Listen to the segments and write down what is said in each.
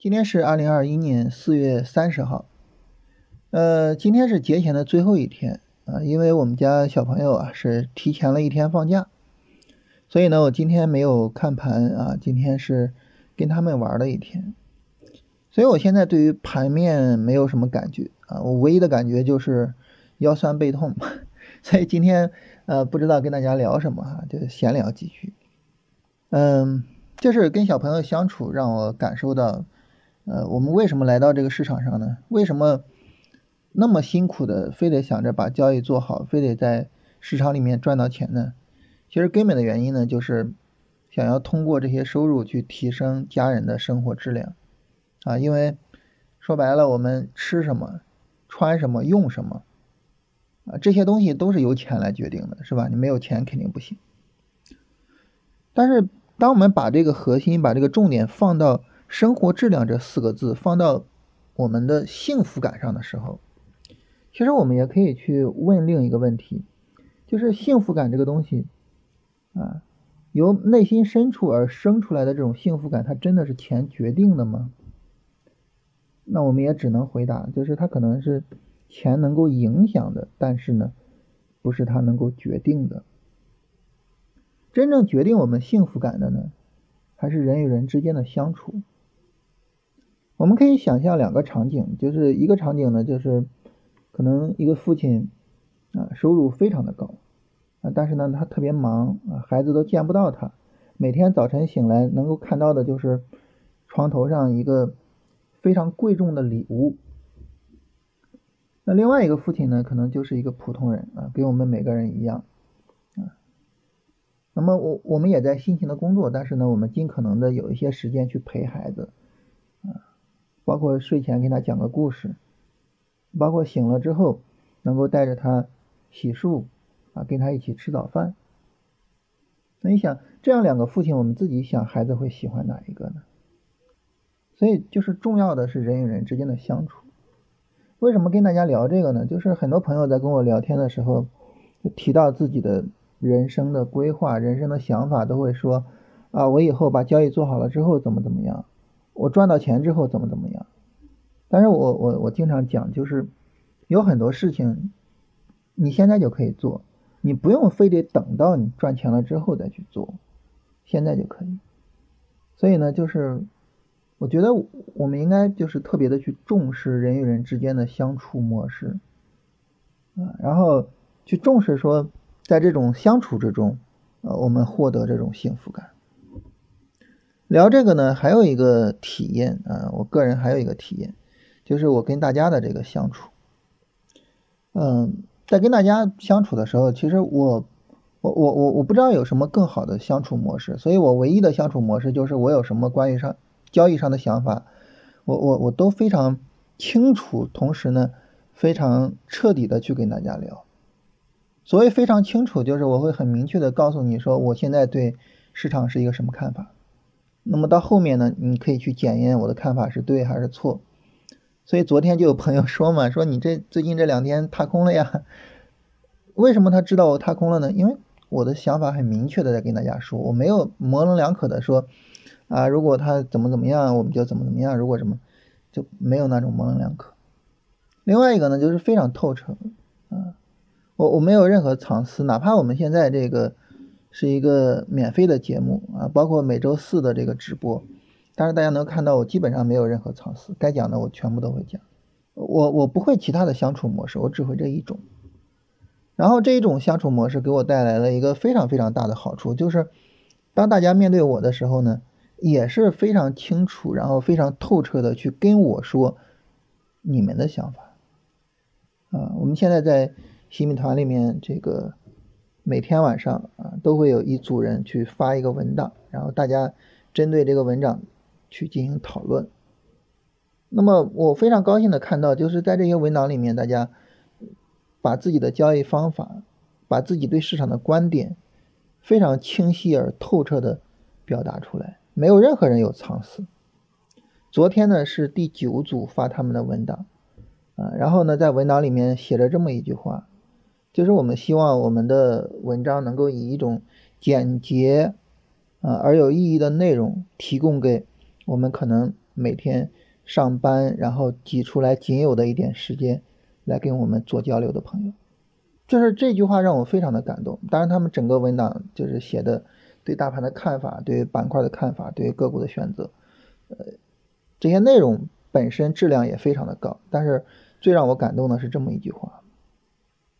今天是二零二一年四月三十号，呃，今天是节前的最后一天啊，因为我们家小朋友啊是提前了一天放假，所以呢，我今天没有看盘啊，今天是跟他们玩的一天，所以我现在对于盘面没有什么感觉啊，我唯一的感觉就是腰酸背痛，所以今天呃不知道跟大家聊什么哈，就闲聊几句，嗯，就是跟小朋友相处让我感受到。呃，我们为什么来到这个市场上呢？为什么那么辛苦的，非得想着把交易做好，非得在市场里面赚到钱呢？其实根本的原因呢，就是想要通过这些收入去提升家人的生活质量啊。因为说白了，我们吃什么、穿什么、用什么啊，这些东西都是由钱来决定的，是吧？你没有钱肯定不行。但是，当我们把这个核心、把这个重点放到生活质量这四个字放到我们的幸福感上的时候，其实我们也可以去问另一个问题，就是幸福感这个东西啊，由内心深处而生出来的这种幸福感，它真的是钱决定的吗？那我们也只能回答，就是它可能是钱能够影响的，但是呢，不是它能够决定的。真正决定我们幸福感的呢，还是人与人之间的相处。我们可以想象两个场景，就是一个场景呢，就是可能一个父亲啊，收入非常的高啊，但是呢，他特别忙啊，孩子都见不到他，每天早晨醒来能够看到的就是床头上一个非常贵重的礼物。那另外一个父亲呢，可能就是一个普通人啊，跟我们每个人一样啊。那么我我们也在辛勤的工作，但是呢，我们尽可能的有一些时间去陪孩子。包括睡前给他讲个故事，包括醒了之后能够带着他洗漱啊，跟他一起吃早饭。那你想，这样两个父亲，我们自己想，孩子会喜欢哪一个呢？所以，就是重要的是人与人之间的相处。为什么跟大家聊这个呢？就是很多朋友在跟我聊天的时候，提到自己的人生的规划、人生的想法，都会说啊，我以后把交易做好了之后怎么怎么样。我赚到钱之后怎么怎么样？但是我我我经常讲，就是有很多事情你现在就可以做，你不用非得等到你赚钱了之后再去做，现在就可以。所以呢，就是我觉得我们应该就是特别的去重视人与人之间的相处模式啊，然后去重视说在这种相处之中，呃，我们获得这种幸福感。聊这个呢，还有一个体验啊，我个人还有一个体验，就是我跟大家的这个相处。嗯，在跟大家相处的时候，其实我，我我我我不知道有什么更好的相处模式，所以我唯一的相处模式就是我有什么关于上交易上的想法，我我我都非常清楚，同时呢，非常彻底的去跟大家聊。所谓非常清楚，就是我会很明确的告诉你说，我现在对市场是一个什么看法。那么到后面呢，你可以去检验我的看法是对还是错。所以昨天就有朋友说嘛，说你这最近这两天踏空了呀？为什么他知道我踏空了呢？因为我的想法很明确的在跟大家说，我没有模棱两可的说啊，如果他怎么怎么样，我们就怎么怎么样。如果什么就没有那种模棱两可。另外一个呢，就是非常透彻啊，我我没有任何藏私，哪怕我们现在这个。是一个免费的节目啊，包括每周四的这个直播，但是大家能看到我基本上没有任何藏私，该讲的我全部都会讲。我我不会其他的相处模式，我只会这一种。然后这一种相处模式给我带来了一个非常非常大的好处，就是当大家面对我的时候呢，也是非常清楚，然后非常透彻的去跟我说你们的想法。啊，我们现在在新米团里面这个。每天晚上啊，都会有一组人去发一个文档，然后大家针对这个文章去进行讨论。那么我非常高兴的看到，就是在这些文档里面，大家把自己的交易方法，把自己对市场的观点非常清晰而透彻的表达出来，没有任何人有藏私。昨天呢是第九组发他们的文档啊，然后呢在文档里面写着这么一句话。就是我们希望我们的文章能够以一种简洁啊而有意义的内容提供给我们可能每天上班，然后挤出来仅有的一点时间来跟我们做交流的朋友。就是这句话让我非常的感动。当然，他们整个文档就是写的对大盘的看法、对板块的看法、对个股的选择，呃，这些内容本身质量也非常的高。但是最让我感动的是这么一句话：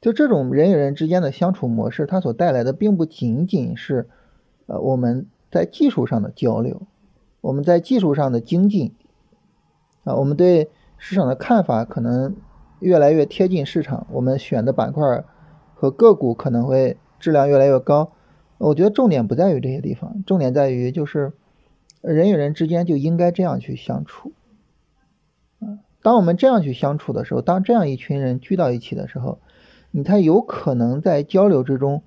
就这种人与人之间的相处模式，它所带来的并不仅仅是呃我们在技术上的交流，我们在技术上的精进啊，我们对市场的看法可能越来越贴近市场，我们选的板块。和个股可能会质量越来越高，我觉得重点不在于这些地方，重点在于就是人与人之间就应该这样去相处。当我们这样去相处的时候，当这样一群人聚到一起的时候，你才有可能在交流之中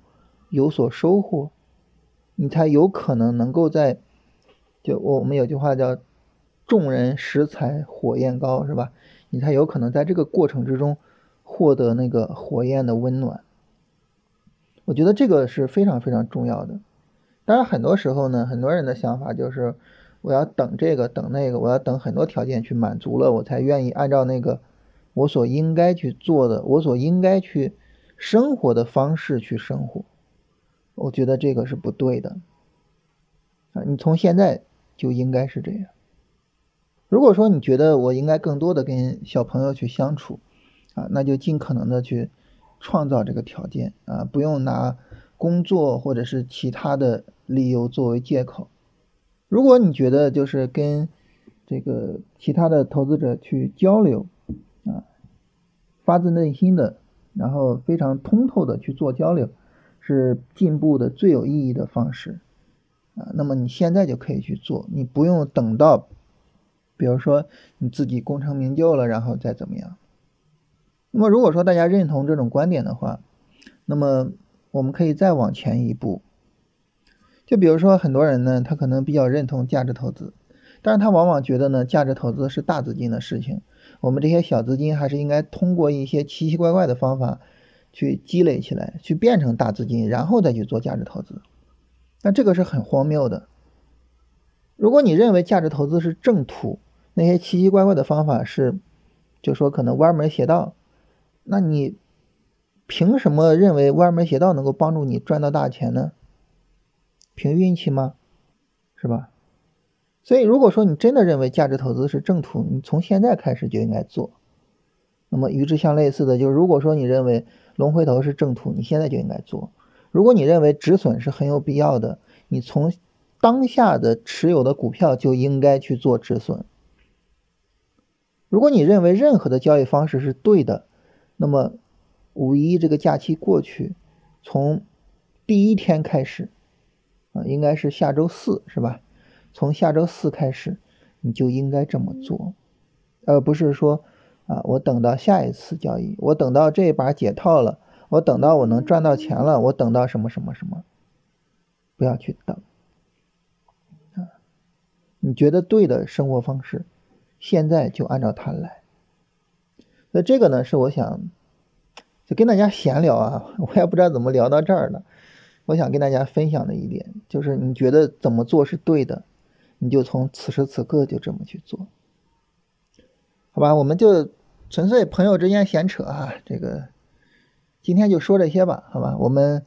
有所收获，你才有可能能够在就我我们有句话叫众人拾柴火焰高，是吧？你才有可能在这个过程之中获得那个火焰的温暖。我觉得这个是非常非常重要的。当然，很多时候呢，很多人的想法就是我要等这个等那个，我要等很多条件去满足了，我才愿意按照那个我所应该去做的，我所应该去生活的方式去生活。我觉得这个是不对的啊！你从现在就应该是这样。如果说你觉得我应该更多的跟小朋友去相处啊，那就尽可能的去。创造这个条件啊，不用拿工作或者是其他的理由作为借口。如果你觉得就是跟这个其他的投资者去交流，发自内心的，然后非常通透的去做交流，是进步的最有意义的方式啊。那么你现在就可以去做，你不用等到，比如说你自己功成名就了，然后再怎么样。那么，如果说大家认同这种观点的话，那么我们可以再往前一步。就比如说，很多人呢，他可能比较认同价值投资，但是他往往觉得呢，价值投资是大资金的事情，我们这些小资金还是应该通过一些奇奇怪怪的方法去积累起来，去变成大资金，然后再去做价值投资。那这个是很荒谬的。如果你认为价值投资是正途，那些奇奇怪怪的方法是，就说可能歪门邪道。那你凭什么认为歪门邪道能够帮助你赚到大钱呢？凭运气吗？是吧？所以如果说你真的认为价值投资是正途，你从现在开始就应该做。那么与之相类似的，就是如果说你认为龙回头是正途，你现在就应该做。如果你认为止损是很有必要的，你从当下的持有的股票就应该去做止损。如果你认为任何的交易方式是对的，那么，五一这个假期过去，从第一天开始，啊，应该是下周四，是吧？从下周四开始，你就应该这么做，而不是说，啊，我等到下一次交易，我等到这一把解套了，我等到我能赚到钱了，我等到什么什么什么，不要去等，啊，你觉得对的生活方式，现在就按照它来。那这个呢，是我想就跟大家闲聊啊，我也不知道怎么聊到这儿了。我想跟大家分享的一点，就是你觉得怎么做是对的，你就从此时此刻就这么去做，好吧？我们就纯粹朋友之间闲扯啊，这个今天就说这些吧，好吧？我们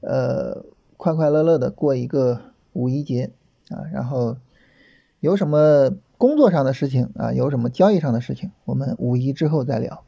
呃快快乐乐的过一个五一节啊，然后有什么？工作上的事情啊，有什么交易上的事情，我们五一之后再聊。